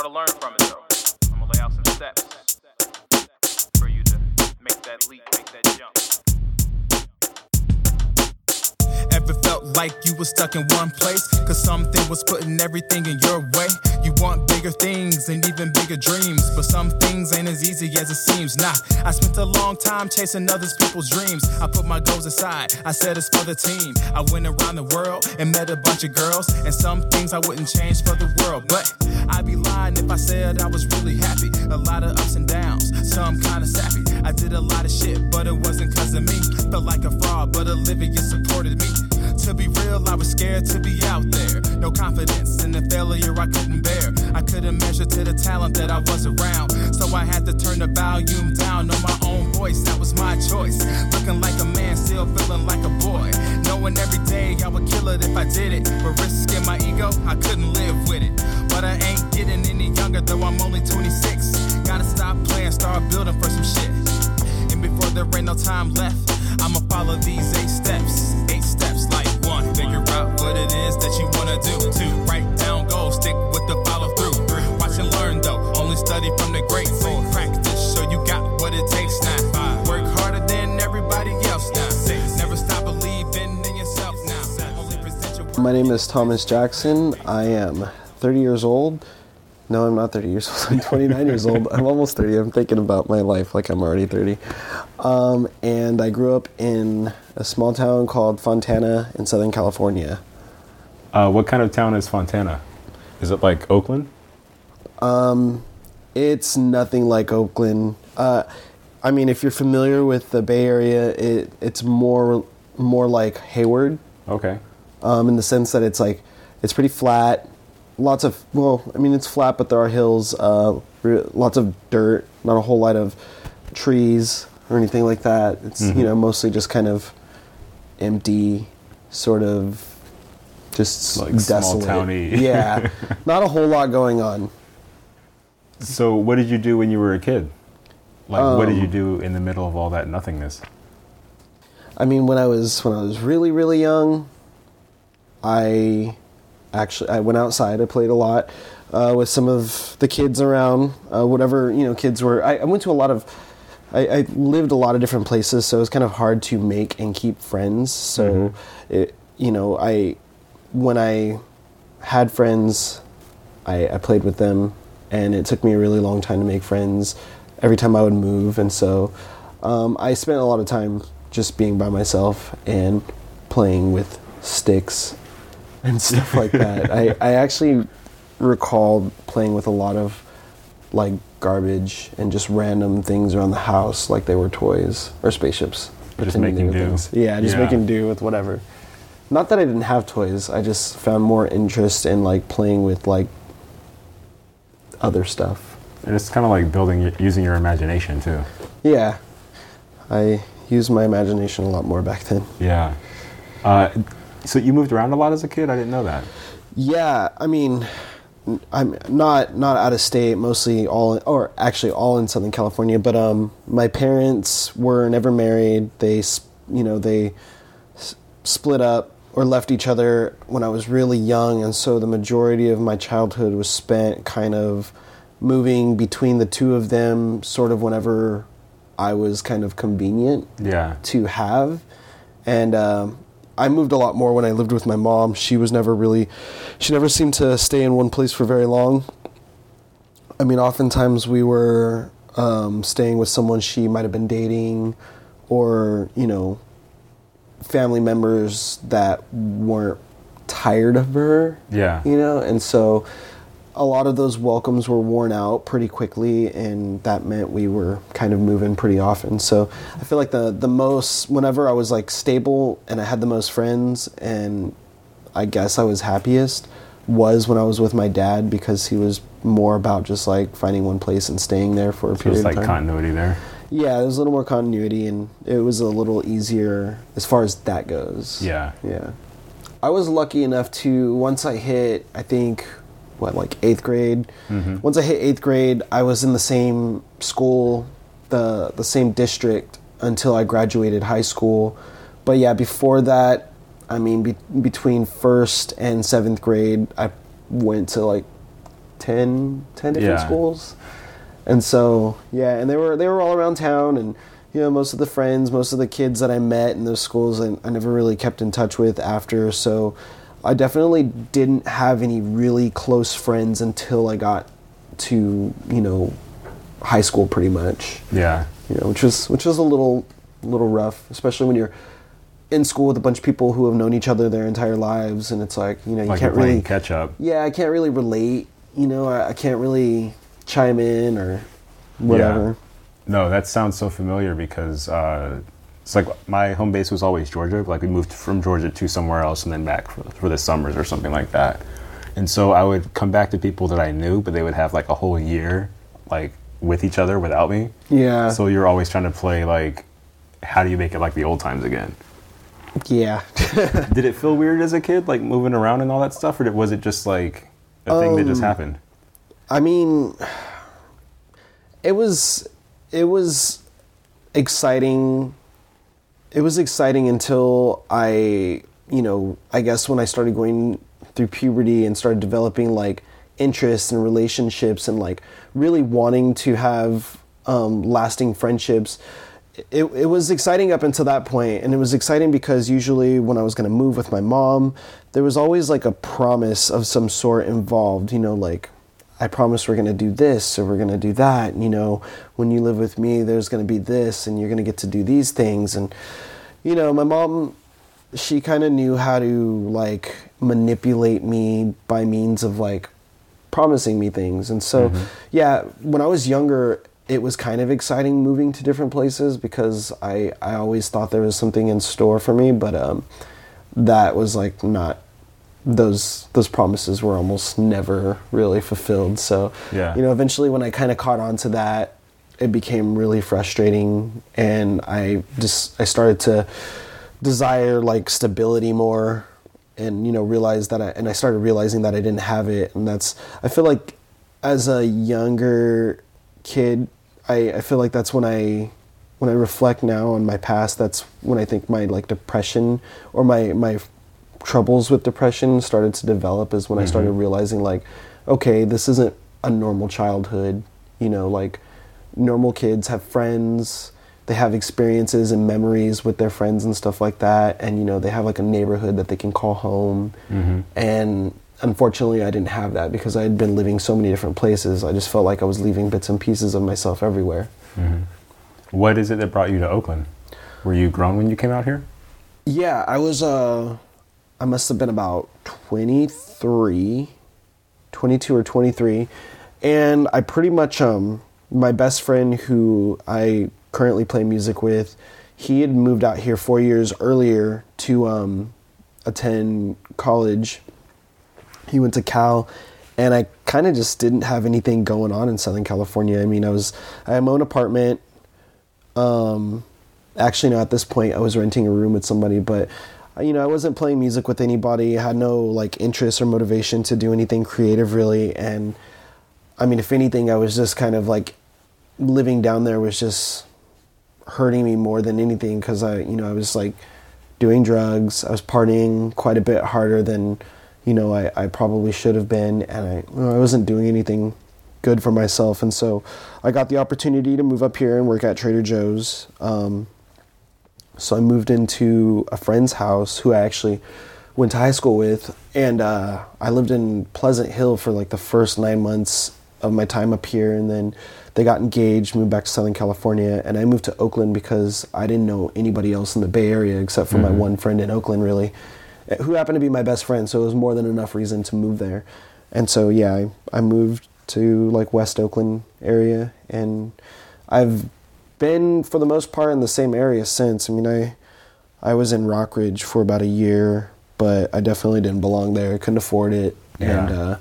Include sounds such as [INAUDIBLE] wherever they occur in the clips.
ought to learn from it though. I'm gonna lay out some steps for you to make that leap, make that jump. Felt like you was stuck in one place? Cause something was putting everything in your way. You want bigger things and even bigger dreams. But some things ain't as easy as it seems. Nah, I spent a long time chasing others people's dreams. I put my goals aside, I said it's for the team. I went around the world and met a bunch of girls. And some things I wouldn't change for the world. But I'd be lying if I said I was really happy. A lot of ups and downs, some kinda sappy. I did a lot of shit, but it wasn't cause of me. Felt like a fraud, but Olivia supported me. To be real, I was scared to be out there. No confidence in the failure I couldn't bear. I couldn't measure to the talent that I was around. So I had to turn the volume down on my own voice. That was my choice. Looking like a man, still feeling like a boy. Knowing every day I would kill it if I did it. But risking my ego, I couldn't live with it. But I ain't getting any younger, though I'm only 26. Gotta stop playing, start building for some shit. And before there ain't no time left, I'ma follow these eight steps. Figure out what it is that you wanna do. Two, write down goals, stick with the follow through. Watch and learn though, only study from the greats. Four, practice so you got what it takes now. Five, work harder than everybody else now. Six, never stop believing in yourself now. Only present your work. My name is Thomas Jackson. I am 30 years old. No, I'm not 30 years old. I'm 29 years old. I'm almost 30. I'm thinking about my life like I'm already 30. Um, and I grew up in a small town called Fontana in Southern California. Uh, what kind of town is Fontana? Is it like Oakland? It's nothing like Oakland. Uh, I mean, if you're familiar with the Bay Area, it, it's more more like Hayward. Okay. um, in the sense that it's like it's pretty flat. Lots of well, I mean it's flat, but there are hills. Uh, re- lots of dirt, not a whole lot of trees or anything like that. It's you know mostly just kind of empty, sort of just Like small desolate. towny. [LAUGHS] yeah, not a whole lot going on. So, what did you do when you were a kid? Like, what did you Um, do in the middle of all that nothingness? I mean, when I was when I was really really young, I actually I went outside. I played a lot uh, with some of the kids around. Uh, whatever you know, kids were. I, I went to a lot of. I, I lived a lot of different places, so it was kind of hard to make and keep friends. So, it, you know, I when I had friends, I, I played with them, and it took me a really long time to make friends. Every time I would move, and so um, I spent a lot of time just being by myself and playing with sticks and [LAUGHS] stuff like that. I, I actually recall playing with a lot of like garbage and just random things around the house, like they were toys or spaceships. Just making do. things. Yeah, just Yeah. making do with whatever. Not that I didn't have toys. I just found more interest in like playing with like other stuff. And it's kind of like building, using your imagination too. Yeah, I used my imagination a lot more back then. Yeah. Uh, so you moved around a lot as a kid? I didn't know that. Yeah, I mean, I'm not not out of state. Mostly all, or actually all in Southern California. But um, my parents were never married. They, you know, they s- split up or left each other when I was really young, and so the majority of my childhood was spent kind of moving between the two of them, sort of whenever I was kind of convenient Yeah. to have. And um, I moved a lot more when I lived with my mom. She was never really, she never seemed to stay in one place for very long. I mean, oftentimes we were um, staying with someone she might have been dating, or, you know, family members that weren't tired of her Yeah. you know and so a lot of those welcomes were worn out pretty quickly and that meant we were kind of moving pretty often so i feel like the the most whenever i was like stable and i had the most friends and i guess i was happiest was when i was with my dad because he was more about just like finding one place and staying there for a So period it's like of time continuity there. yeah there was a little more continuity and it was a little easier as far as that goes Yeah. yeah. I was lucky enough to once I hit I think what like 8th grade. Mm-hmm. Once I hit 8th grade, I was in the same school, the the same district until I graduated high school. But yeah, before that, I mean be, between 1st and 7th grade, I went to like 10, 10 different Yeah. schools. And so, yeah, and they were they were all around town and you know, most of the friends, most of the kids that I met in those schools I, I never really kept in touch with after, so I definitely didn't have any really close friends until I got to, you know, high school pretty much Yeah. you know, which was which was a little little rough, especially when you're in school with a bunch of people who have known each other their entire lives, and it's like you know you Like can't really catch up. yeah I can't really relate, you know I, I can't really chime in or whatever. Yeah. No, that sounds so familiar because uh, it's like my home base was always Georgia. Like we moved from Georgia to somewhere else and then back for, for the summers or something like that. And so I would come back to people that I knew, but they would have like a whole year like with each other without me. Yeah, So you're always trying to play like, how do you make it like the old times again? yeah. [LAUGHS] Did it feel weird as a kid, like moving around and all that stuff, or did- was it just like a thing that just Um, happened? I mean, it was it was exciting. It was exciting until I, you know, I guess when I started going through puberty and started developing like interests and relationships and like really wanting to have um, lasting friendships. It, it was exciting up until that point, and it was exciting because usually when I was going to move with my mom, there was always like a promise of some sort involved. You know, like I promise we're going to do this or we're going to do that. You know, when you live with me, there's going to be this and you're going to get to do these things. And, you know, my mom, she kind of knew how to like manipulate me by means of like promising me things. And so, yeah, when I was younger, it was kind of exciting moving to different places because I, I always thought there was something in store for me, but um, that was like not those those promises were almost never really fulfilled. So Yeah. you know, eventually when I kind of caught on to that, it became really frustrating, and I just I started to desire like stability more, and you know realize that I and I started realizing that I didn't have it, and that's I feel like as a younger kid, I I feel like that's when I when I reflect now on my past, that's when I think my like depression or my my troubles with depression started to develop is when I started mm-hmm. realizing like, okay, this isn't a normal childhood. You know, like normal kids have friends, they have experiences and memories with their friends and stuff like that, and you know they have like a neighborhood that they can call home. Mm-hmm. And unfortunately, I didn't have that because I had been living so many different places. I just felt like I was leaving bits and pieces of myself everywhere. Mm-hmm. What is it that brought you to Oakland? Were you grown when you came out here? Yeah, I was uh I must have been about 23, 22 or 23, and I pretty much um my best friend who I currently play music with, he had moved out here 4 years earlier to um attend college. He went to Cal and I kind of just didn't have anything going on in Southern California. I mean, I was I had my own apartment um actually no at this point i was renting a room with somebody but you know i wasn't playing music with anybody. Had no like interest or motivation to do anything creative really. And i mean if anything i was just kind of like living down there was just hurting me more than anything because i you know i was like doing drugs. I was partying quite a bit harder than you know i, I probably should have been. And i you know, i wasn't doing anything good for myself. And so i got the opportunity to move up here and work at trader joe's. Um, so I moved into a friend's house who I actually went to high school with, and uh, I lived in Pleasant Hill for like the first nine months of my time up here, and then they got engaged, moved back to Southern California, and I moved to Oakland because I didn't know anybody else in the Bay Area except for my one friend in Oakland, really, eh, who happened to be my best friend. So it was more than enough reason to move there, and so yeah, I, I moved to like West Oakland area, and I've been for the most part in the same area since. I mean, I I was in Rockridge for about a year, but I definitely didn't belong there. I couldn't afford it, and Yeah. uh,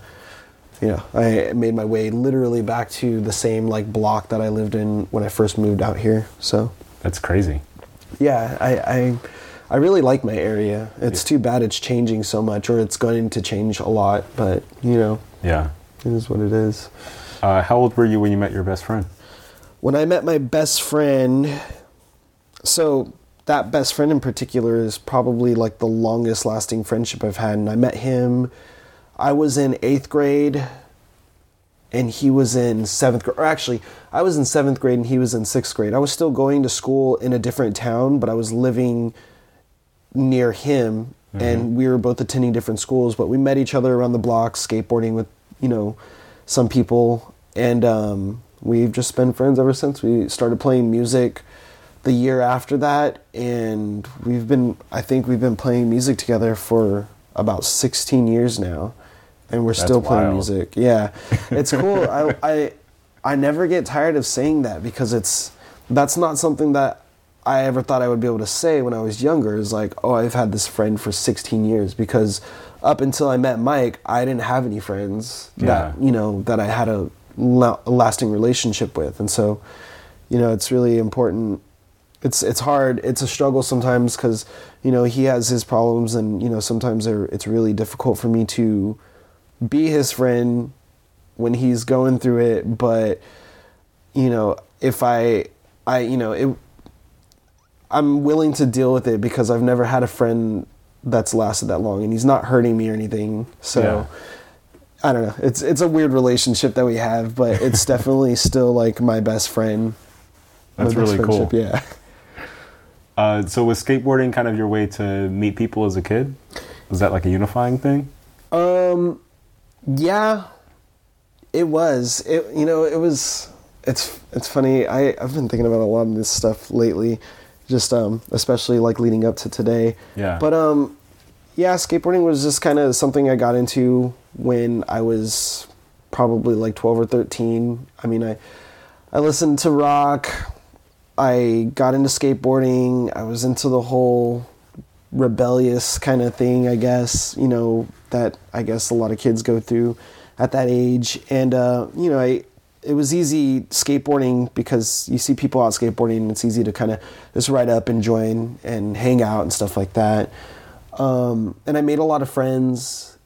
you know, I made my way literally back to the same like block that I lived in when I first moved out here. So That's crazy. yeah, I I, I really like my area. It's too bad it's changing so much, or it's going to change a lot. But you know, Yeah. it is what it is. Uh, how old were you when you met your best friend? When I met my best friend, so that best friend in particular is probably like the longest lasting friendship I've had. And I met him, I was in eighth grade, and he was in seventh grade. Or actually, I was in seventh grade and he was in sixth grade. I was still going to school in a different town, but I was living near him, and we were both attending different schools. But we met each other around the block, skateboarding with you know some people, and um, we've just been friends ever since. We started playing music the year after that, and we've been I think we've been playing music together for about 16 years now, and we're That's still playing wild. music. Yeah, it's cool. [LAUGHS] I, I I never get tired of saying that because it's that's not something that I ever thought I would be able to say when I was younger. Is like, oh, I've had this friend for 16 years because up until I met Mike, I didn't have any friends Yeah. that you know that I had a, la- lasting relationship with, and so you know it's really important. It's it's hard. It's a struggle sometimes because you know he has his problems, and you know sometimes it's really difficult for me to be his friend when he's going through it. But you know if I I you know it I'm willing to deal with it because I've never had a friend that's lasted that long and he's not hurting me or anything. So Yeah. I don't know. It's it's a weird relationship that we have, but it's [LAUGHS] definitely still like my best friend. My That's best really cool. Yeah. Uh, so was skateboarding kind of your way to meet people as a kid? Was that like a unifying thing? Um, yeah, it was. It you know it was. It's it's funny. I I've been thinking about a lot of this stuff lately, just um especially like leading up to today. Yeah. But um, yeah, skateboarding was just kind of something I got into when I was probably like twelve or thirteen. I mean, I I listened to rock. I got into skateboarding. I was into the whole rebellious kind of thing, I guess, you know, that I guess a lot of kids go through at that age. And, uh, you know, I, it was easy skateboarding because you see people out skateboarding and it's easy to kind of just ride up and join and hang out and stuff like that. Um, and I made a lot of friends.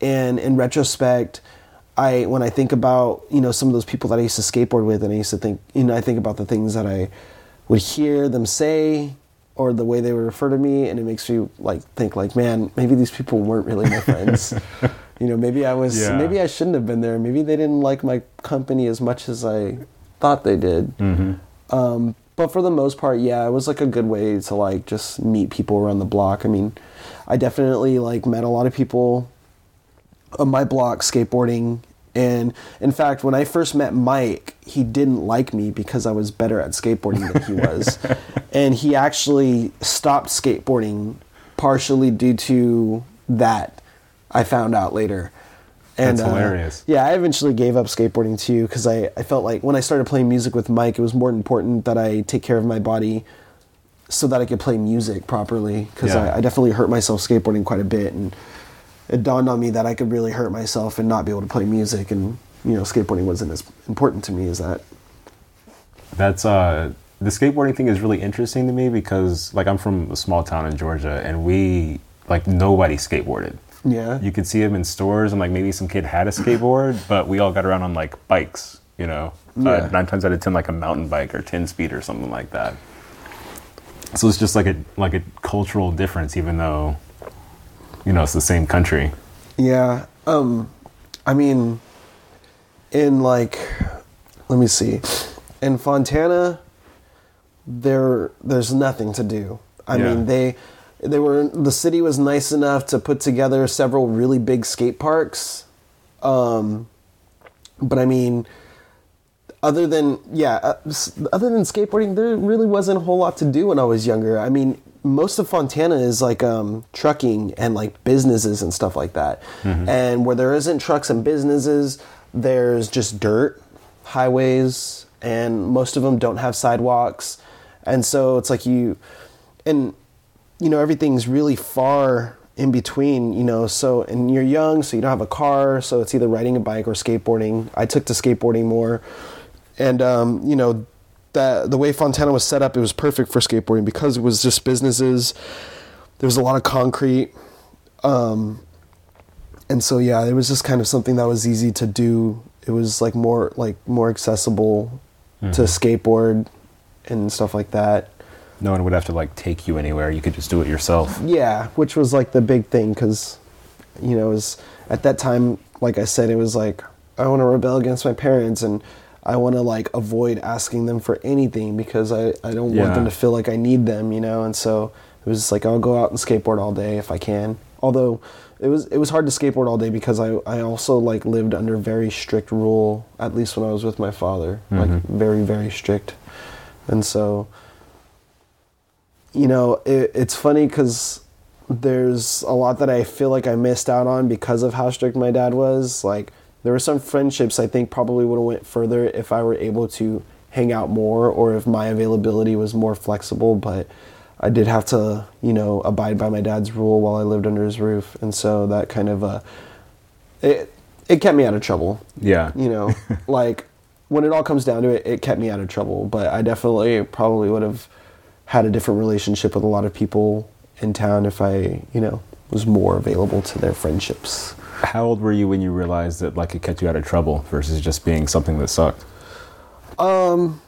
And in retrospect, I when I think about you know some of those people that I used to skateboard with, and I used to think you know I think about the things that I would hear them say or the way they would refer to me, and it makes me like think like man maybe these people weren't really my friends. [LAUGHS] you know maybe I was Yeah. maybe I shouldn't have been there. Maybe they didn't like my company as much as I thought they did. Um, but for the most part, yeah, it was like a good way to like just meet people around the block. I mean, I definitely like met a lot of people on my block skateboarding. And in fact, when I first met Mike, he didn't like me because I was better at skateboarding than he was. [LAUGHS] and he actually stopped skateboarding partially due to that, I found out later. And, That's uh, hilarious. yeah, I eventually gave up skateboarding too because I, I felt like when I started playing music with Mike, it was more important that I take care of my body so that I could play music properly because Yeah. I, I definitely hurt myself skateboarding quite a bit. And it dawned on me that I could really hurt myself and not be able to play music. And, you know, skateboarding wasn't as important to me as that. That's uh the skateboarding thing is really interesting to me because like I'm from a small town in Georgia and we like nobody skateboarded. Yeah. You could see them in stores and like maybe some kid had a skateboard, but we all got around on like bikes, you know. Yeah. Uh, nine times out of ten like a mountain bike or ten speed or something like that. So it's just like a like a cultural difference even though you know it's the same country. Yeah. Um I mean in like let me see. In Fontana there there's nothing to do. I Yeah. mean they they were the city was nice enough to put together several really big skate parks. Um but I mean other than yeah, uh, other than skateboarding, there really wasn't a whole lot to do when I was younger. I mean, most of Fontana is like um, trucking and like businesses and stuff like that. And where there isn't trucks and businesses, there's just dirt, highways, and most of them don't have sidewalks. And so it's like you, and you know everything's really far in between you know so and you're young so you don't have a car so it's either riding a bike or skateboarding. I took to skateboarding more. And um, you know that the way fontana was set up it was perfect for skateboarding because it was just businesses. There was a lot of concrete. Um, and so yeah it was just kind of something that was easy to do. It was like more like more accessible to skateboard and stuff like that No one would have to like take you anywhere. You could just do it yourself. Yeah, which was like the big thing because, you know, it was at that time, like I said, it was like I want to rebel against my parents and I want to like avoid asking them for anything because I, I don't want Yeah. them to feel like I need them, you know. And so it was just like I'll go out and skateboard all day if I can. Although it was it was hard to skateboard all day because I I also like lived under very strict rule at least when I was with my father, like mm-hmm. very very strict. And so you know, it, it's funny because there's a lot that I feel like I missed out on because of how strict my dad was. Like there were some friendships I think probably would have went further if I were able to hang out more or if my availability was more flexible. But I did have to, you know, abide by my dad's rule while I lived under his roof, and so that kind of uh, it it kept me out of trouble Yeah. you know [LAUGHS] like when it all comes down to it it kept me out of trouble but i definitely probably would have had a different relationship with a lot of people in town if i you know was more available to their friendships. How old were you when you realized that like it kept you out of trouble versus just being something that sucked? Um,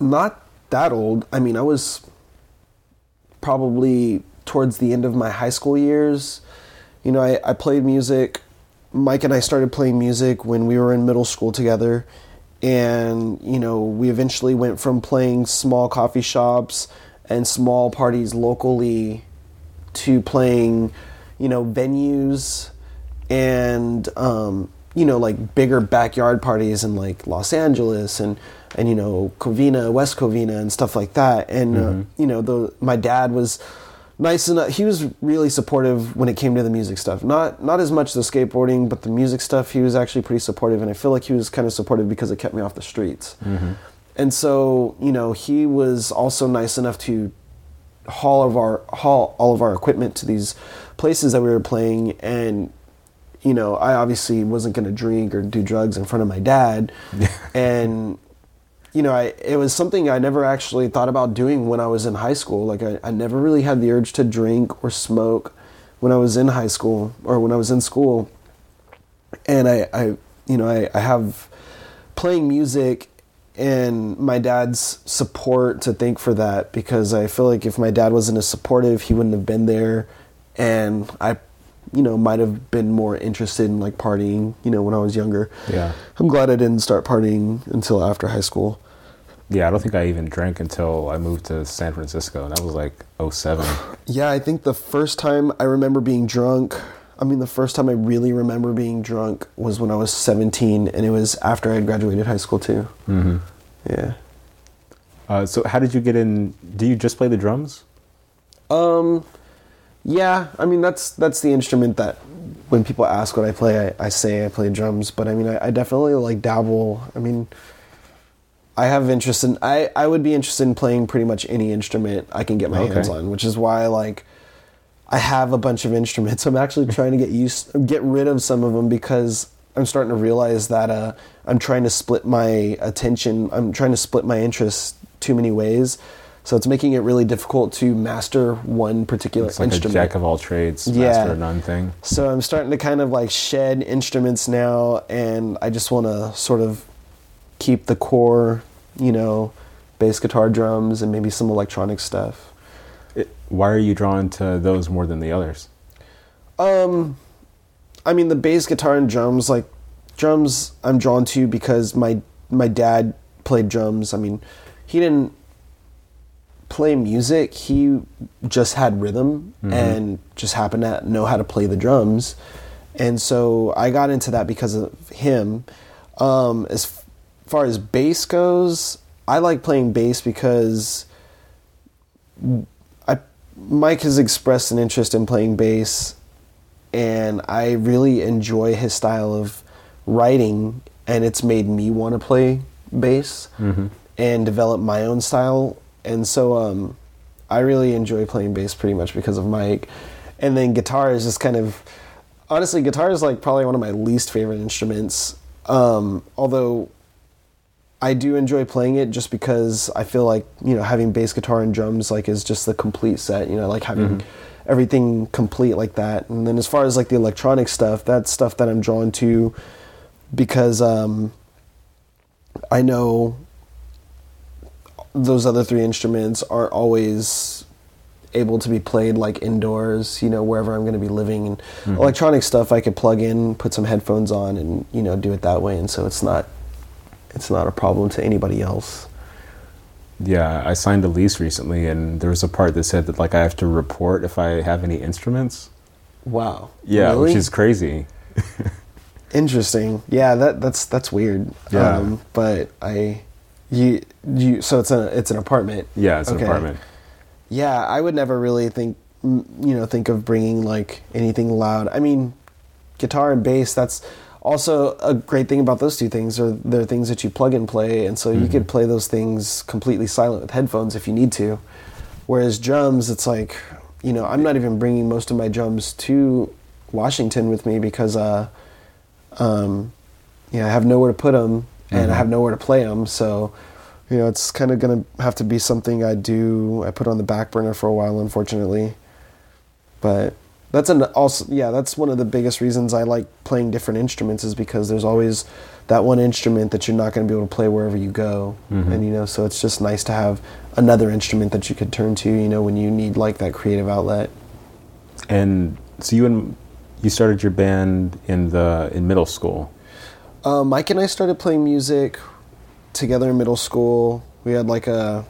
not that old. I mean i was probably towards the end of my high school years. You know I, I played music. Mike and i started playing music when we were in middle school together and you know we eventually went from playing small coffee shops and small parties locally to playing you know venues and um, you know like bigger backyard parties in like Los Angeles and and you know Covina, West Covina, and stuff like that. And uh, you know the my dad was nice enough. He was really supportive when it came to the music stuff. Not not as much the skateboarding, but the music stuff. He was actually pretty supportive, and I feel like he was kind of supportive because it kept me off the streets. Mm-hmm. And so you know he was also nice enough to haul of our haul all of our equipment to these places that we were playing and you know i obviously wasn't going to drink or do drugs in front of my dad [LAUGHS] and you know I, it was something i never actually thought about doing when i was in high school like I, I never really had the urge to drink or smoke when i was in high school or when i was in school and i, I you know I, I have playing music and my dad's support to thank for that because I feel like if my dad wasn't as supportive, he wouldn't have been there, and I, you know, might have been more interested in like partying, you know, when I was younger. Yeah. I'm glad I didn't start partying until after high school. Yeah, I don't think I even drank until I moved to San Francisco, and that was like 07. [SIGHS] Yeah, I think the first time I remember being drunk, I mean, the first time I really remember being drunk was when I was 17, and it was after I had graduated high school too. Mm-hmm. Yeah. Uh, so, how did you get in? Do you just play the drums? Um, yeah, I mean that's that's the instrument that when people ask what I play, I, I say I play drums. But I mean, I, I definitely like dabble. I mean, I have interest in. I I would be interested in playing pretty much any instrument I can get my Okay. hands on, which is why like I have a bunch of instruments. [LAUGHS] I'm actually trying to get used, get rid of some of them because I'm starting to realize that uh, I'm trying to split my attention. I'm trying to split my interests too many ways. So it's making it really difficult to master one particular It's like instrument. a jack of all trades, Yeah. master of none thing. So I'm starting to kind of like shed instruments now, and I just want to sort of keep the core, you know, bass guitar, drums, and maybe some electronic stuff. It, why are you drawn to those more than the others? Um, I mean, the bass guitar and drums, like drums, I'm drawn to because my my dad played drums. I mean, he didn't play music; he just had rhythm and just happened to know how to play the drums. And so I got into that because of him. Um, as far as bass goes, I like playing bass because I Mike has expressed an interest in playing bass and I really enjoy his style of writing, and it's made me want to play bass and develop my own style. And so, um, I really enjoy playing bass pretty much because of Mike. And then guitar is just kind of, honestly, guitar is like probably one of my least favorite instruments. Um, although I do enjoy playing it just because I feel like you know having bass guitar and drums like is just the complete set. You know, like having everything complete like that. And then as far as like the electronic stuff, that's stuff that I'm drawn to because um, I know those other three instruments aren't always able to be played like indoors, you know, wherever I'm going to be living. And electronic stuff, I could plug in, put some headphones on, and you know, do it that way. And so it's not, it's not a problem to anybody else. Yeah, I signed a lease recently, and there was a part that said that like I have to report if I have any instruments. Wow. Yeah, Really? which is crazy. [LAUGHS] interesting. Yeah, that that's that's weird. Yeah. Um, but I, you you so it's a it's an apartment. Yeah, it's an apartment. Yeah, I would never really think, you know, think of bringing like anything loud. I mean, guitar and bass. That's also a great thing about those two things. Are they're things that you plug and play, and so you could play those things completely silent with headphones if you need to. Whereas drums, it's like, you know, I'm not even bringing most of my drums to Washington with me because, uh, um, you know, I have nowhere to put them and I have nowhere to play them. So, you know, it's kind of going to have to be something I do. I put on the back burner for a while, unfortunately. But that's an also yeah, that's one of the biggest reasons I like playing different instruments is because there's always that one instrument that you're not going to be able to play wherever you go, and you know, so it's just nice to have another instrument that you could turn to, you know, when you need like that creative outlet. And so you and you started your band in the in middle school. Uh, Mike and I started playing music together in middle school. We had like a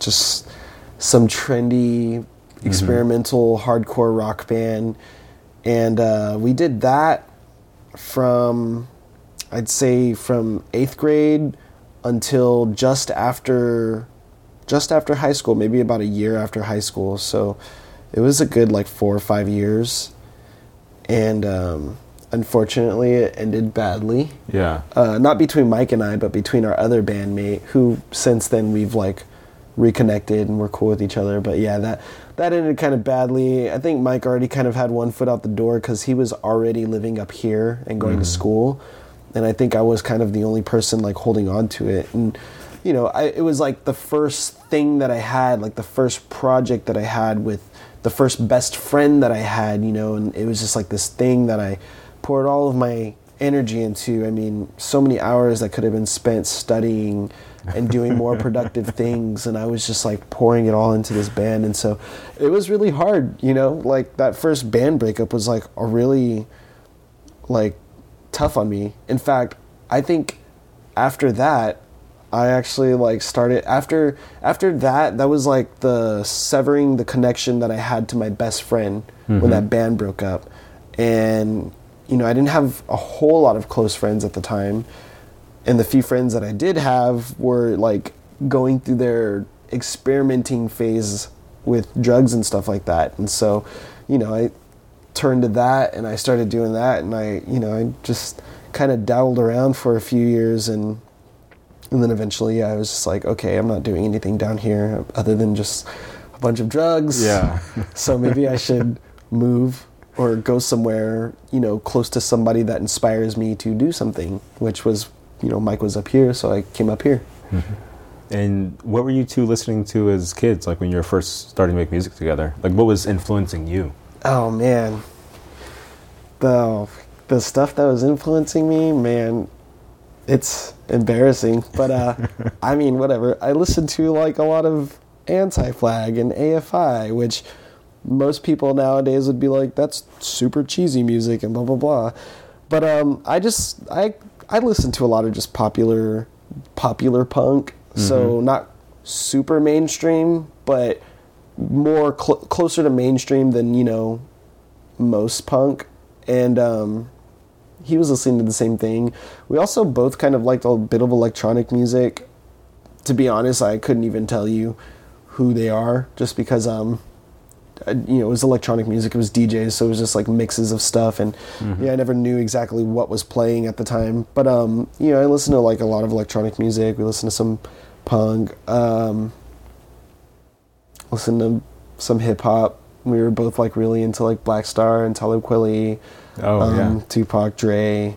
just some trendy experimental hardcore rock band, and uh, we did that from I'd say from eighth grade until just after just after high school, maybe about a year after high school. So it was a good like four or five years, and um, unfortunately, it ended badly. Yeah. Uh, not between Mike and I, but between our other bandmate, who since then we've like reconnected and we're cool with each other. But yeah, that that ended kind of badly. I think Mike already kind of had one foot out the door because he was already living up here and going to mm. school, and I think I was kind of the only person like holding on to it. And you know, I, it was like the first thing that I had, like the first project that I had with the first best friend that I had, you know, and it was just like this thing that I poured all of my energy into. I mean, so many hours that could have been spent studying and doing more productive [LAUGHS] things, and I was just like pouring it all into this band, and so it was really hard, you know. Like that first band breakup was like a really like tough on me. In fact, I think after that, I actually like started after after that. That was like the severing the connection that I had to my best friend when mm-hmm. that band broke up, and you know I didn't have a whole lot of close friends at the time, and the few friends that I did have were like going through their experimenting phase with drugs and stuff like that, and so you know I turned to that and I started doing that. And I you know I just kind of dabbled around for a few years. And and then eventually I was just like okay I'm not doing anything down here other than just a bunch of drugs. Yeah. [LAUGHS] so maybe I should move or go somewhere you know close to somebody that inspires me to do something which was you know Mike was up here so I came up here And what were you two listening to as kids, like when you were first starting to make music together? Like, what was influencing you? Oh man, the the stuff that was influencing me, man, it's embarrassing. But uh, [LAUGHS] I mean, whatever. I listened to like a lot of Anti-Flag and AFI, which most people nowadays would be like, that's super cheesy music and blah blah blah. But um, I just I I listened to a lot of just popular popular punk, so not super mainstream, but more cl- closer to mainstream than you know most punk. And um, he was listening to the same thing. We also both kind of liked a bit of electronic music. To be honest i couldn't even tell you who they are just because um you know it was electronic music it was djs so it was just like mixes of stuff and yeah i never knew exactly what was playing at the time but um you know i listened to like a lot of electronic music we listened to some punk um listened to some hip hop. We were both like really into like Black Star and Talib Kweli, Oh, um, yeah. Tupac, Dre,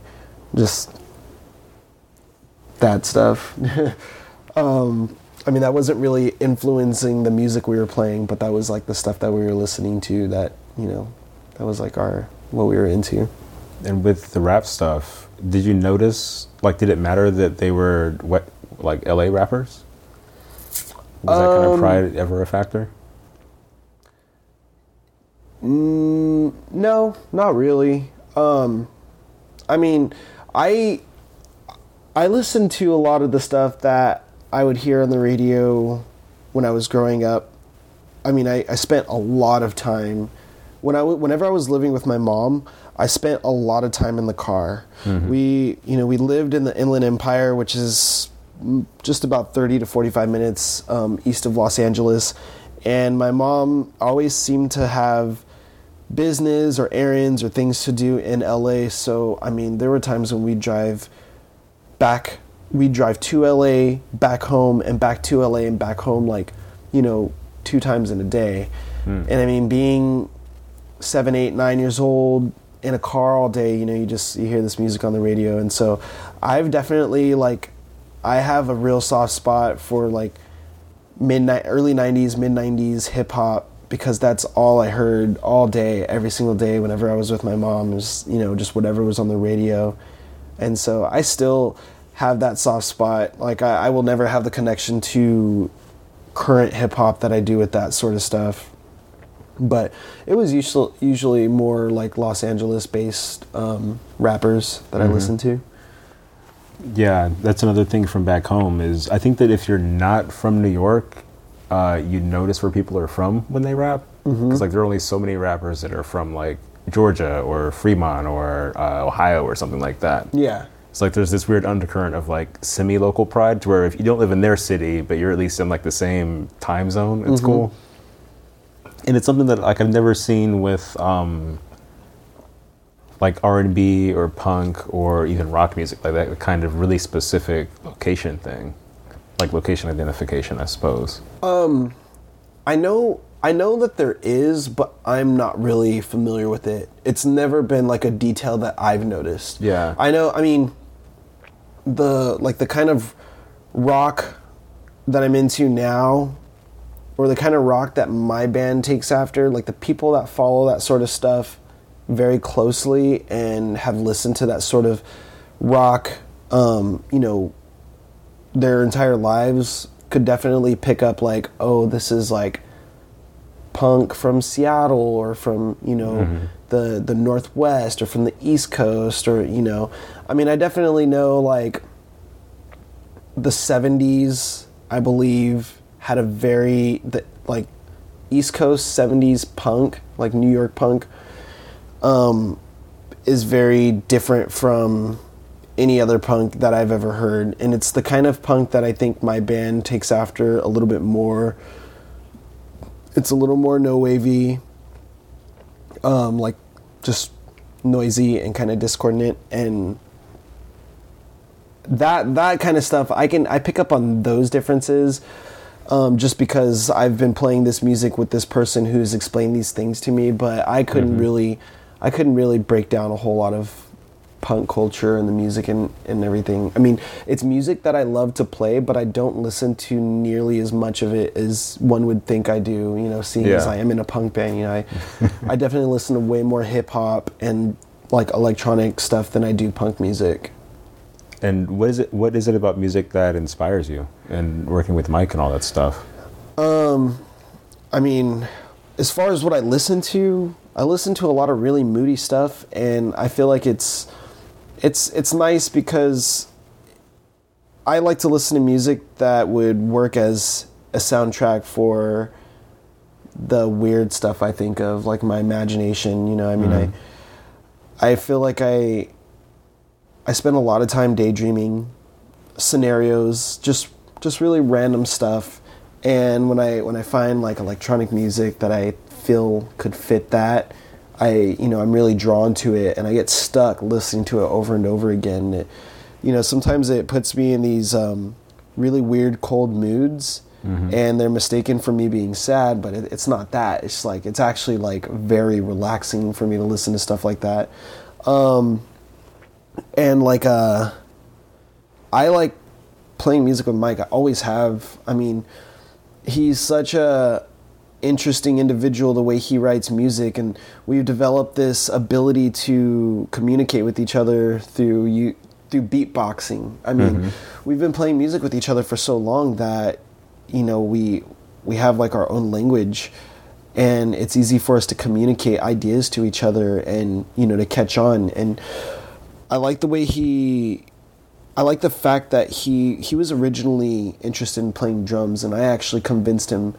just that stuff. [LAUGHS] um, I mean, that wasn't really influencing the music we were playing, but that was like the stuff that we were listening to. That you know, that was like our what we were into. And with the rap stuff, did you notice, like, did it matter that they were what, like LA rappers? Was that kind of Um, pride ever a factor? No, not really. Um, I mean, I I listened to a lot of the stuff that I would hear on the radio when I was growing up. I mean, I, I spent a lot of time when I w- whenever I was living with my mom. I spent a lot of time in the car. We, you know, we lived in the Inland Empire, which is just about thirty to forty-five minutes um, east of Los Angeles, and my mom always seemed to have business or errands or things to do in LA. So, I mean, there were times when we'd drive back, we'd drive to LA, back home, and back to LA and back home, like, you know, two times in a day. Hmm. And I mean, being seven, eight, nine years old in a car all day, you know, you just, you hear this music on the radio. And so I've definitely, like, I have a real soft spot for, like, mid early 90s mid 90s hip hop because that's all I heard all day every single day whenever I was with my mom was you know just whatever was on the radio and so I still have that soft spot. Like I, I will never have the connection to current hip hop that I do with that sort of stuff. But it was usually usually more like Los Angeles based um, rappers that I listened to. Yeah, that's another thing from back home is I think that if you're not from New York, uh, you notice where people are from when they rap. Because like there are only so many rappers that are from like Georgia or Fremont or uh, Ohio or something like that. yeah It's like there's this weird undercurrent of like semi-local pride, to where if you don't live in their city, but you're at least in like the same time zone, it's cool. And it's something that like I've never seen with um, like R and B or punk or even rock music, like that kind of really specific location thing, like location identification, I suppose. I know I know that there is, but I'm not really familiar with it. It's never been like a detail that I've noticed. Yeah. I know I mean the like the kind of rock that I'm into now or the kind of rock that my band takes after, like the people that follow that sort of stuff very closely and have listened to that sort of rock um, you know, their entire lives could definitely pick up like oh this is like punk from Seattle or from you know the the northwest or from the east coast or you know I mean I definitely know like the 70s I believe had a very the, like east coast 70s punk like New York punk um is very different from any other punk that I've ever heard. And it's the kind of punk that I think my band takes after a little bit more. It's a little more no wavy, um, like just noisy and kind of discordant and that that kind of stuff I can I pick up on those differences um, just because I've been playing this music with this person who's explained these things to me, but I couldn't really I couldn't really break down a whole lot of punk culture and the music and, and everything. I mean, it's music that I love to play, but I don't listen to nearly as much of it as one would think I do, you know, seeing as I am in a punk band, you know, I, I definitely listen to way more hip hop and like electronic stuff than I do punk music. And what is it? What is it about music that inspires you? And working with Mike and all that stuff. Um, I mean, as far as what I listen to, I listen to a lot of really moody stuff, and I feel like it's it's it's nice because I like to listen to music that would work as a soundtrack for the weird stuff I think of, like my imagination. You know, I mean, mm-hmm. I I feel like I I spend a lot of time daydreaming scenarios, just just really random stuff. And when I when I find like electronic music that I feel could fit that, I you know I'm really drawn to it, and I get stuck listening to it over and over again. It, you know, sometimes it puts me in these um, really weird cold moods, and they're mistaken for me being sad, but it, it's not that. It's like it's actually like very relaxing for me to listen to stuff like that. Um, and like uh I like playing music with Mike. I always have. I mean, he's such a interesting individual the way he writes music and we've developed this ability to communicate with each other through you through beatboxing. I mean, we've been playing music with each other for so long that you know, we we have like our own language and it's easy for us to communicate ideas to each other and you know to catch on and I like the way he I like the fact that he he was originally interested in playing drums and I actually convinced him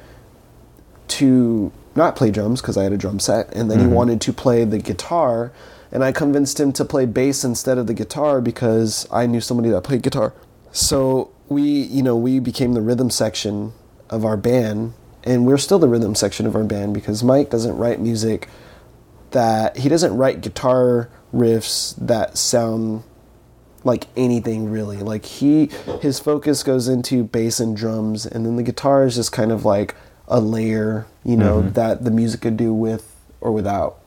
to not play drums because I had a drum set and then he mm-hmm. wanted to play the guitar and I convinced him to play bass instead of the guitar because I knew somebody that played guitar. So we, you know, we became the rhythm section of our band and we're still the rhythm section of our band because Mike doesn't write music that he doesn't write guitar riffs that sound like anything really. Like he his focus goes into bass and drums and then the guitar is just kind of like a layer, you know, mm-hmm. that the music could do with or without.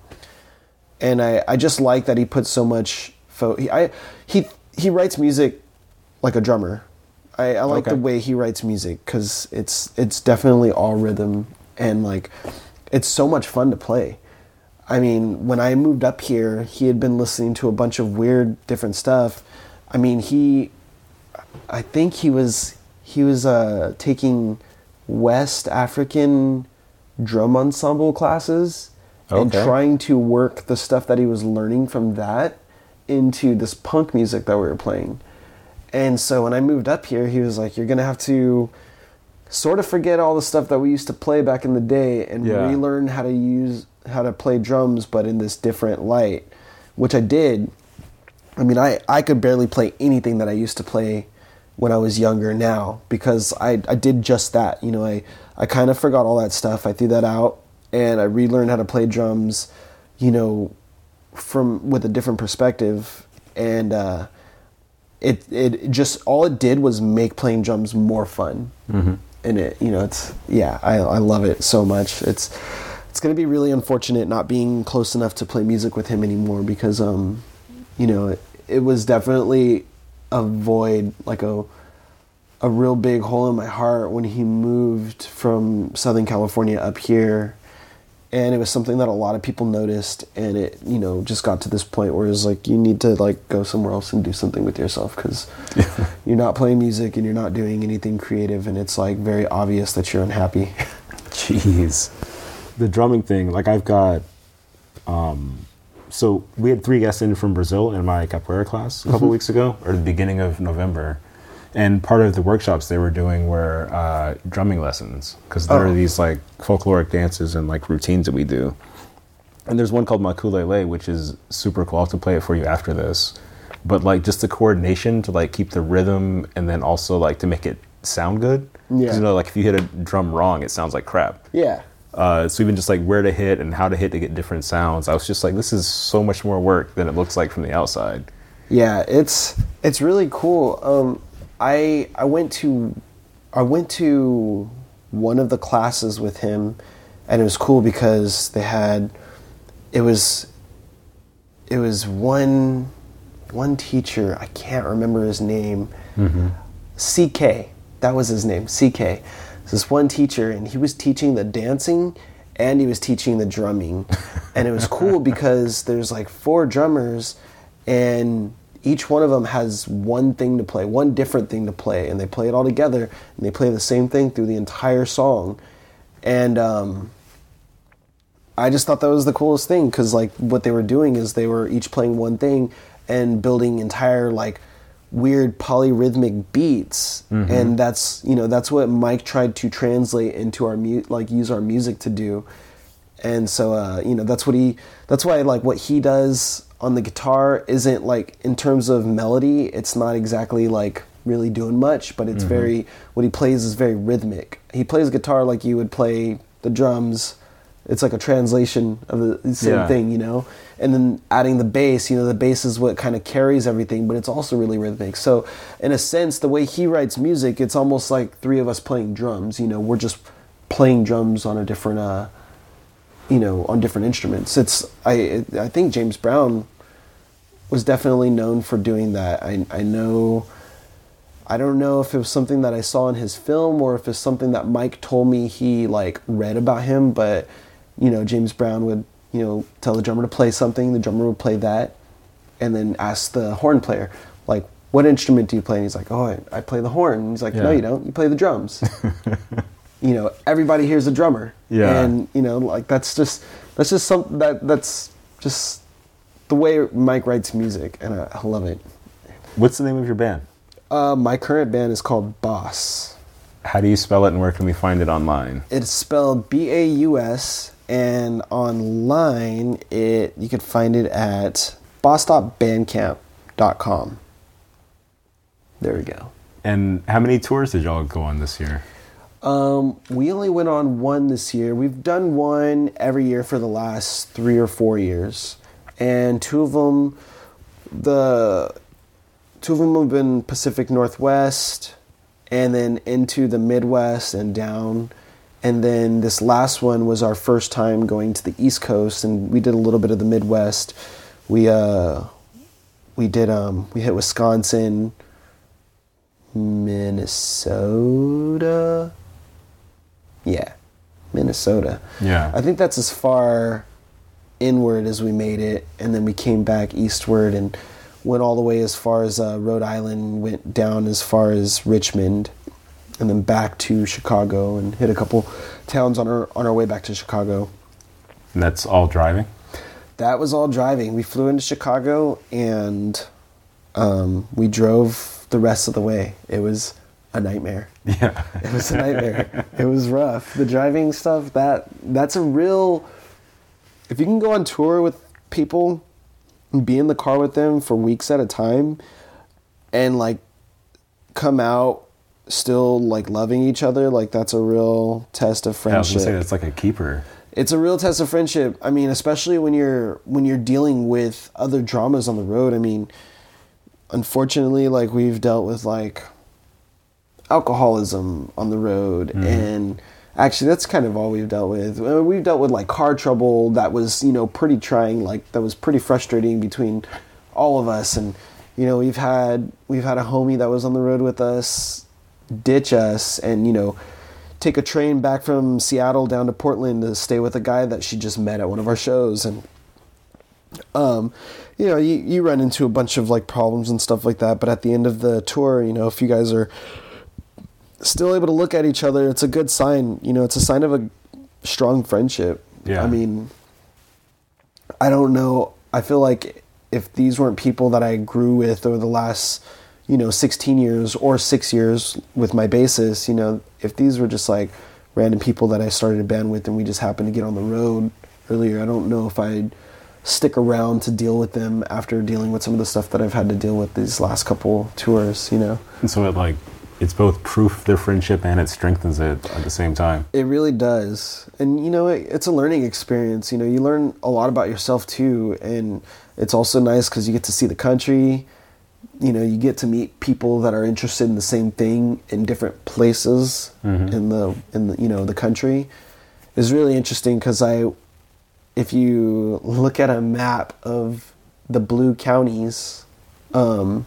And I, I just like that he puts so much fo- he I he he writes music like a drummer. I, I like Okay. the way he writes music because it's it's definitely all rhythm and like it's so much fun to play. I mean, when I moved up here, he had been listening to a bunch of weird different stuff. I mean, he I think he was he was uh, taking West African drum ensemble classes and trying to work the stuff that he was learning from that into this punk music that we were playing. And so when I moved up here, he was like, "You're gonna have to sort of forget all the stuff that we used to play back in the day and Yeah. relearn how to use how to play drums, but in this different light." Which I did. I mean, I, I could barely play anything that I used to play when I was younger now because I, I did just that. You know, I, I kind of forgot all that stuff. I threw that out and I relearned how to play drums, you know, from with a different perspective. And uh, it, it just, all it did was make playing drums more fun. Mm-hmm. And it, you know, it's, yeah, I, I love it so much. It's, it's going to be really unfortunate not being close enough to play music with him anymore because, um, you know, it, it was definitely a void, like a a real big hole in my heart when he moved from Southern California up here. And it was something that a lot of people noticed, and it, you know, just got to this point where it's like you need to like go somewhere else and do something with yourself because [LAUGHS] you're not playing music and you're not doing anything creative, and it's like very obvious that you're unhappy. Jeez. The drumming thing, like I've got um so we had three guests in from Brazil in my capoeira class a couple weeks ago, or the beginning of November. And part of the workshops they were doing were uh, drumming lessons because there Oh. are these like folkloric dances and like routines that we do. And there's one called Maculele, which is super cool. I'll have to play it for you after this. But like just the coordination to like keep the rhythm and then also like to make it sound good. Yeah. You know, like if you hit a drum wrong, it sounds like crap. yeah, Uh, so even just like where to hit and how to hit to get different sounds, I was just like, this is so much more work than it looks like from the outside. Yeah, it's it's really cool. Um, I I went to I went to one of the classes with him, and it was cool because they had it was it was one one teacher I can't remember his name. CK that was his name. CK. This one teacher, and he was teaching the dancing and he was teaching the drumming, [LAUGHS] and it was cool because there's like four drummers, and each one of them has one thing to play, one different thing to play, and they play it all together, and they play the same thing through the entire song, and um, I just thought that was the coolest thing because like what they were doing is they were each playing one thing and building entire like weird polyrhythmic beats. And that's you know that's what Mike tried to translate into our mu- like use our music to do. And so uh, you know that's what he that's why like what he does on the guitar isn't like in terms of melody it's not exactly like really doing much but it's very what he plays is very rhythmic. He plays guitar like you would play the drums. It's like a translation of the same Yeah. thing you know and then adding the bass you know the bass is what kind of carries everything but it's also really rhythmic. So in a sense the way he writes music it's almost like three of us playing drums you know we're just playing drums on a different uh you know on different instruments. It's i i think james brown was definitely known for doing that. I i know I don't know if it was something that I saw in his film or if it's something that Mike told me he like read about him, but you know, James Brown would, you know, tell the drummer to play something, the drummer would play that, and then ask the horn player, like, what instrument do you play? And he's like, Oh, I, I play the horn. And he's like, No, you don't. You play the drums. [LAUGHS] you know everybody hears a drummer. Yeah. And you know like that's just that's just something that that's just the way Mike writes music, and I, I love it. What's the name of your band? Uh, my current band is called Baus. How do you spell it and where can we find it online? It's spelled B A U S, and online it you can find it at baus.bandcamp.com. There we go. And how many tours did y'all go on this year? Um, we only went on one this year. We've done one every year for the last three or four years, and two of them, the two of them have been Pacific Northwest, and then into the Midwest and down, and then this last one was our first time going to the East Coast, and we did a little bit of the Midwest. We uh, we did um, we hit Wisconsin, Minnesota. Yeah, Minnesota. Yeah. I think that's as far inward as we made it, and then we came back eastward and went all the way as far as uh, Rhode Island, went down as far as Richmond, and then back to Chicago and hit a couple towns on our on our way back to Chicago. And that's all driving? That was all driving. We flew into Chicago and um, we drove the rest of the way. It was a nightmare. [LAUGHS] Yeah. It was a nightmare. it was rough. The driving stuff that that's a real. If you can go on tour with people, and be in the car with them for weeks at a time, and like come out still like loving each other, like that's a real test of Yeah, I was friendship say that's like a keeper. it's a real test of friendship. I mean, especially when you're when you're dealing with other dramas on the road. I mean, unfortunately, like we've dealt with like alcoholism on the road, and actually, that's kind of all we've dealt with. Uh, We've dealt with like car trouble that was you know pretty trying, like that was pretty frustrating between all of us, and you know we've had we've had a homie that was on the road with us ditch us and you know take a train back from Seattle down to Portland to stay with a guy that she just met at one of our shows. And um you know you, you run into a bunch of like problems and stuff like that. But at the end of the tour you know if you guys are still able to look at each other it's a good sign. You know it's a sign of a strong friendship. Yeah. i mean i don't know. I feel like if these weren't people that i grew with over the last you know 16 years or 6 years with my bassist you know if these were just like random people that i started a band with and we just happened to get on the road earlier i don't know if i'd stick around to deal with them after dealing with some of the stuff that i've had to deal with these last couple tours you know And so it like it's both proof of their friendship and it strengthens it at the same time. It really does. And you know, it, it's a learning experience. You know, you learn a lot about yourself too. And it's also nice because you get to see the country. You know, you get to meet people that are interested in the same thing in different places in the in the you know the country. is really interesting because I, if you look at a map of the blue counties, um,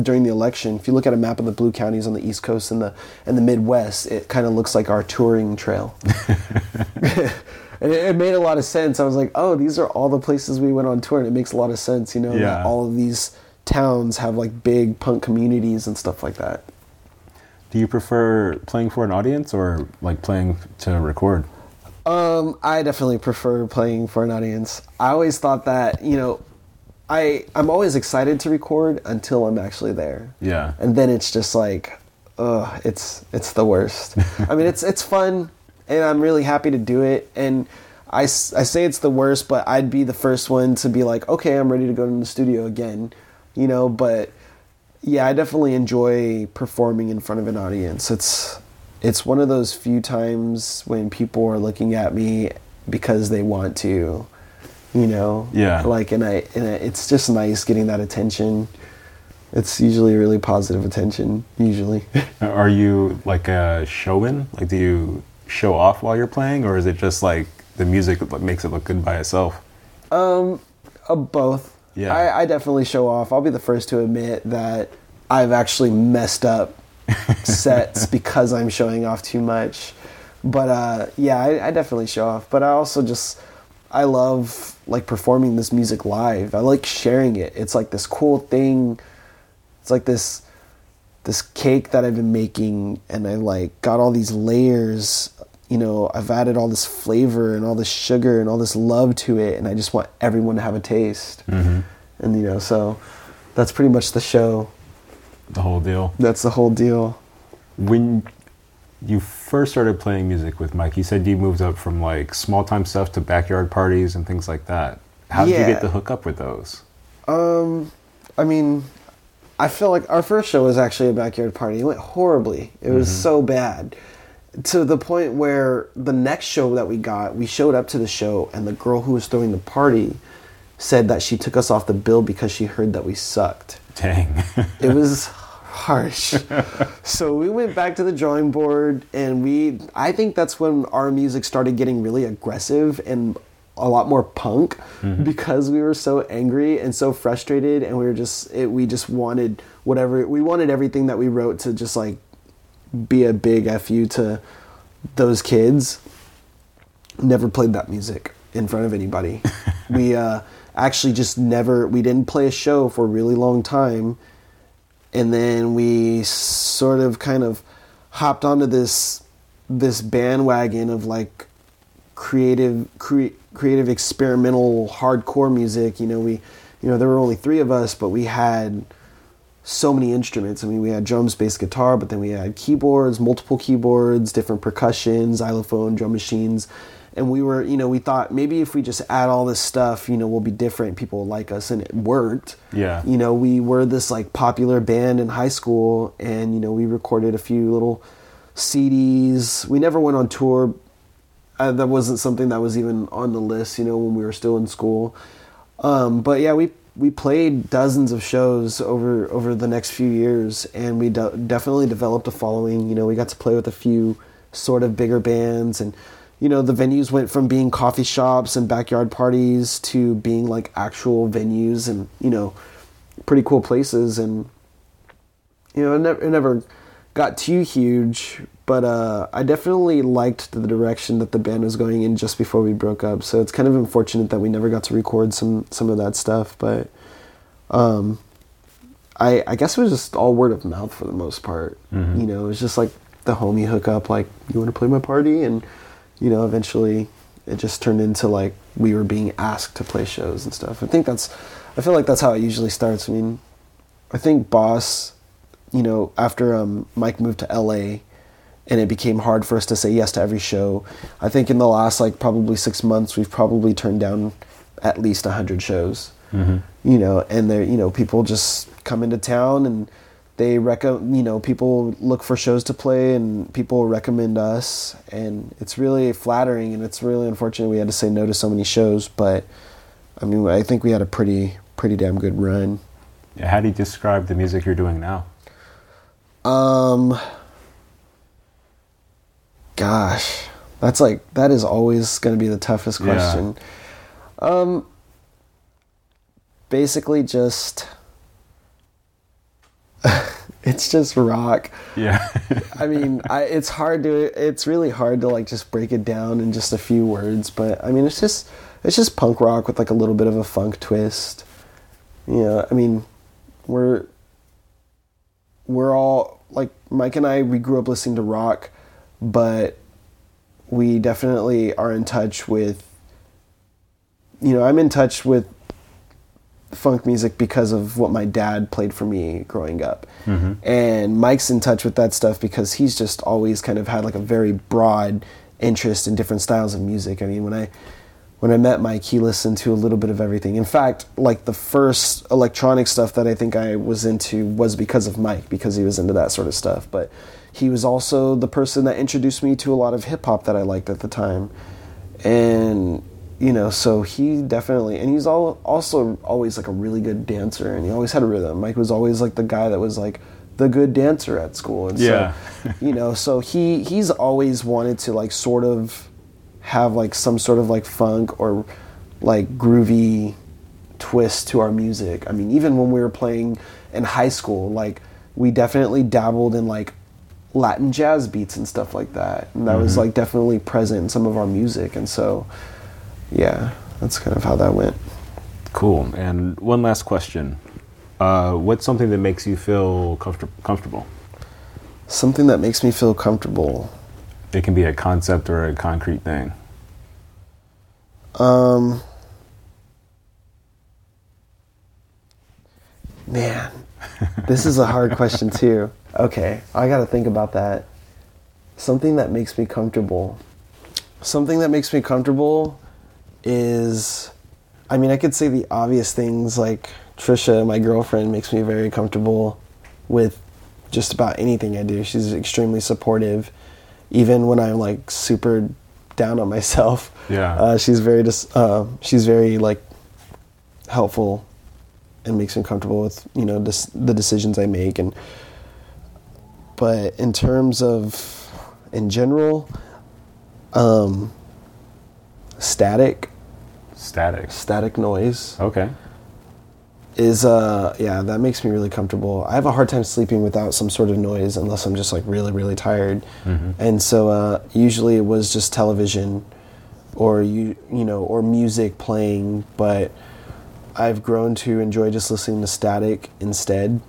during the election, if you look at a map of the blue counties on the East Coast and the and the Midwest, it kind of looks like our touring trail. [LAUGHS] [LAUGHS] and it, it made a lot of sense. I was like, oh, these are all the places we went on tour, and it makes a lot of sense, you know, Yeah. that all of these towns have like big punk communities and stuff like that. Do you prefer playing for an audience or like playing to record? Um, I definitely prefer playing for an audience. I always thought that, you know, I I'm always excited to record until I'm actually there. Yeah. And then it's just like, ugh, it's it's the worst. [LAUGHS] I mean, it's it's fun, and I'm really happy to do it. And I, I say it's the worst, but I'd be the first one to be like, okay, I'm ready to go to the studio again, you know. But yeah, I definitely enjoy performing in front of an audience. It's it's one of those few times when people are looking at me because they want to, you know. Yeah. Like, and I and it's just nice getting that attention. It's usually really positive attention. Usually, [LAUGHS] Are you like a showman? Like, do you show off while you're playing, or is it just like the music that makes it look good by itself? Um, uh, both. Yeah. I, I definitely show off. I'll be the first to admit that I've actually messed up [LAUGHS] sets because I'm showing off too much. But uh, yeah, I, I definitely show off. But I also just I love like performing this music live. I like sharing it. It's like this cool thing. It's like this this cake that I've been making, and I like got all these layers. You know, I've added all this flavor and all this sugar and all this love to it, and I just want everyone to have a taste. Mm-hmm. And you know, so that's pretty much the show. The whole deal. That's the whole deal. When you first started playing music with Mike, you said you moved up from like small time stuff to backyard parties and things like that. How did you get the hook up with those? Um, I mean, I feel like our first show was actually a backyard party. It went horribly. It was mm-hmm. so bad. To the point where the next show that we got, we showed up to the show, and the girl who was throwing the party said that she took us off the bill because she heard that we sucked. Dang. It was [LAUGHS] harsh. so we went back to the drawing board and we I think that's when our music started getting really aggressive and a lot more punk because we were so angry and so frustrated and we were just it, we just wanted whatever we wanted everything that we wrote to just like be a big fu to those kids. Never played that music in front of anybody. [LAUGHS] we uh, actually just never we didn't play a show for a really long time, and then we sort of kind of hopped onto this this bandwagon of like creative cre- creative experimental hardcore music. You know, we you know there were only three of us, but we had so many instruments. I mean, we had drums, bass, guitar, but then we had keyboards, multiple keyboards, different percussion, xylophone, drum machines. And we were, you know, we thought maybe if we just add all this stuff, you know, we'll be different. People will like us, and it worked. Yeah. You know, we were this like popular band in high school, and you know, we recorded a few little CDs. We never went on tour. That wasn't something that was even on the list, you know, when we were still in school. Um, but yeah, we we played dozens of shows over over the next few years, and we de- definitely developed a following. You know, we got to play with a few sort of bigger bands, and you know, the venues went from being coffee shops and backyard parties to being like actual venues, and you know, pretty cool places. And you know, it never, it never got too huge, but uh, I definitely liked the direction that the band was going in just before we broke up. So it's kind of unfortunate that we never got to record some some of that stuff, but um, I I guess it was just all word of mouth for the most part. You know, it was just like the homie hookup, like you want to play my party, and you know, eventually it just turned into like we were being asked to play shows and stuff. I think that's I feel like that's how it usually starts. I mean, I think Baus, you know, after um, Mike moved to LA and it became hard for us to say yes to every show, I think in the last like probably six months, we've probably turned down at least 100 shows. You know, and they're, you know, people just come into town and they recommend, you know, people look for shows to play and people recommend us. And it's really flattering and it's really unfortunate we had to say no to so many shows. But I mean, I think we had a pretty, pretty damn good run. How do you describe the music you're doing now? Um, gosh, that's like that is always going to be the toughest Yeah. question. Um, basically, just [LAUGHS] it's just rock. Yeah. [LAUGHS] I mean, I, it's hard to it's really hard to like just break it down in just a few words, but I mean, it's just it's just punk rock with like a little bit of a funk twist. You know, I mean, we're we're all like Mike and I we grew up listening to rock, but we definitely are in touch with you know, I'm in touch with funk music because of what my dad played for me growing up. Mm-hmm. And Mike's in touch with that stuff because he's just always kind of had like a very broad interest in different styles of music. I mean, when I when I met Mike, he listened to a little bit of everything. In fact, like the first electronic stuff that I think I was into was because of Mike because he was into that sort of stuff. But he was also the person that introduced me to a lot of hip hop that I liked at the time. And you know, so he definitely, and he's all, also always like a really good dancer, and he always had a rhythm. Mike was always like the guy that was like the good dancer at school, and Yeah. so, [LAUGHS] you know, so he he's always wanted to like sort of have like some sort of like funk or like groovy twist to our music. I mean, even when we were playing in high school, like we definitely dabbled in like Latin jazz beats and stuff like that. And that was like definitely present in some of our music. And so, yeah, that's kind of how that went. Cool. And one last question. Uh, what's something that makes you feel comfort- comfortable? Something that makes me feel comfortable. It can be a concept or a concrete thing. Um, man, this is a hard question too. Okay, I got to think about that. Something that makes me comfortable. Something that makes me comfortable is, I mean, I could say the obvious things like Trisha, my girlfriend, makes me very comfortable with just about anything I do. She's extremely supportive, even when I'm like super down on myself. Yeah. Uh, she's very dis- uh, she's very like helpful and makes me comfortable with you know dis- the decisions I make and but in terms of in general um static. Static. static noise. Okay. is uh yeah that makes me really comfortable. I have a hard time sleeping without some sort of noise unless i'm just like really really tired. And so uh usually it was just television or you you know or music playing but i've grown to enjoy just listening to static instead.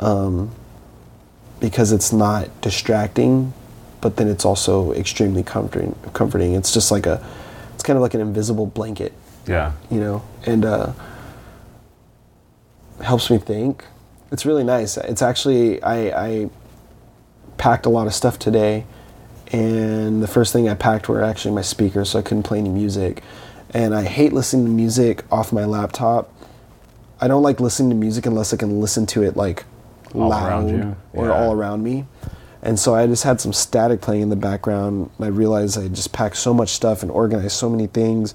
Um because it's not distracting but then it's also extremely comforting comforting it's just like a it's kind of like an invisible blanket Yeah. you know, and uh, helps me think. It's really nice. It's actually I, I packed a lot of stuff today, and the first thing I packed were actually my speakers, so I couldn't play any music. And I hate listening to music off my laptop. I don't like listening to music unless I can listen to it like All loud around you? or all around me. And so I just had some static playing in the background. I realized I just packed so much stuff and organized so many things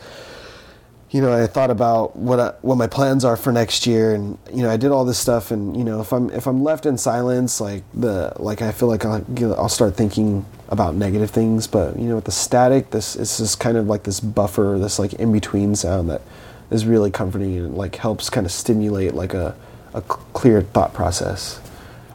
you know, I thought about what I, what my plans are for next year, and you know, I did all this stuff, and you know, if I'm if I'm left in silence, like the like I feel like I'll you know, I'll start thinking about negative things, but you know, with the static, this it's just kind of like this buffer, this like in between sound that is really comforting and like helps kind of stimulate like a a clear thought process.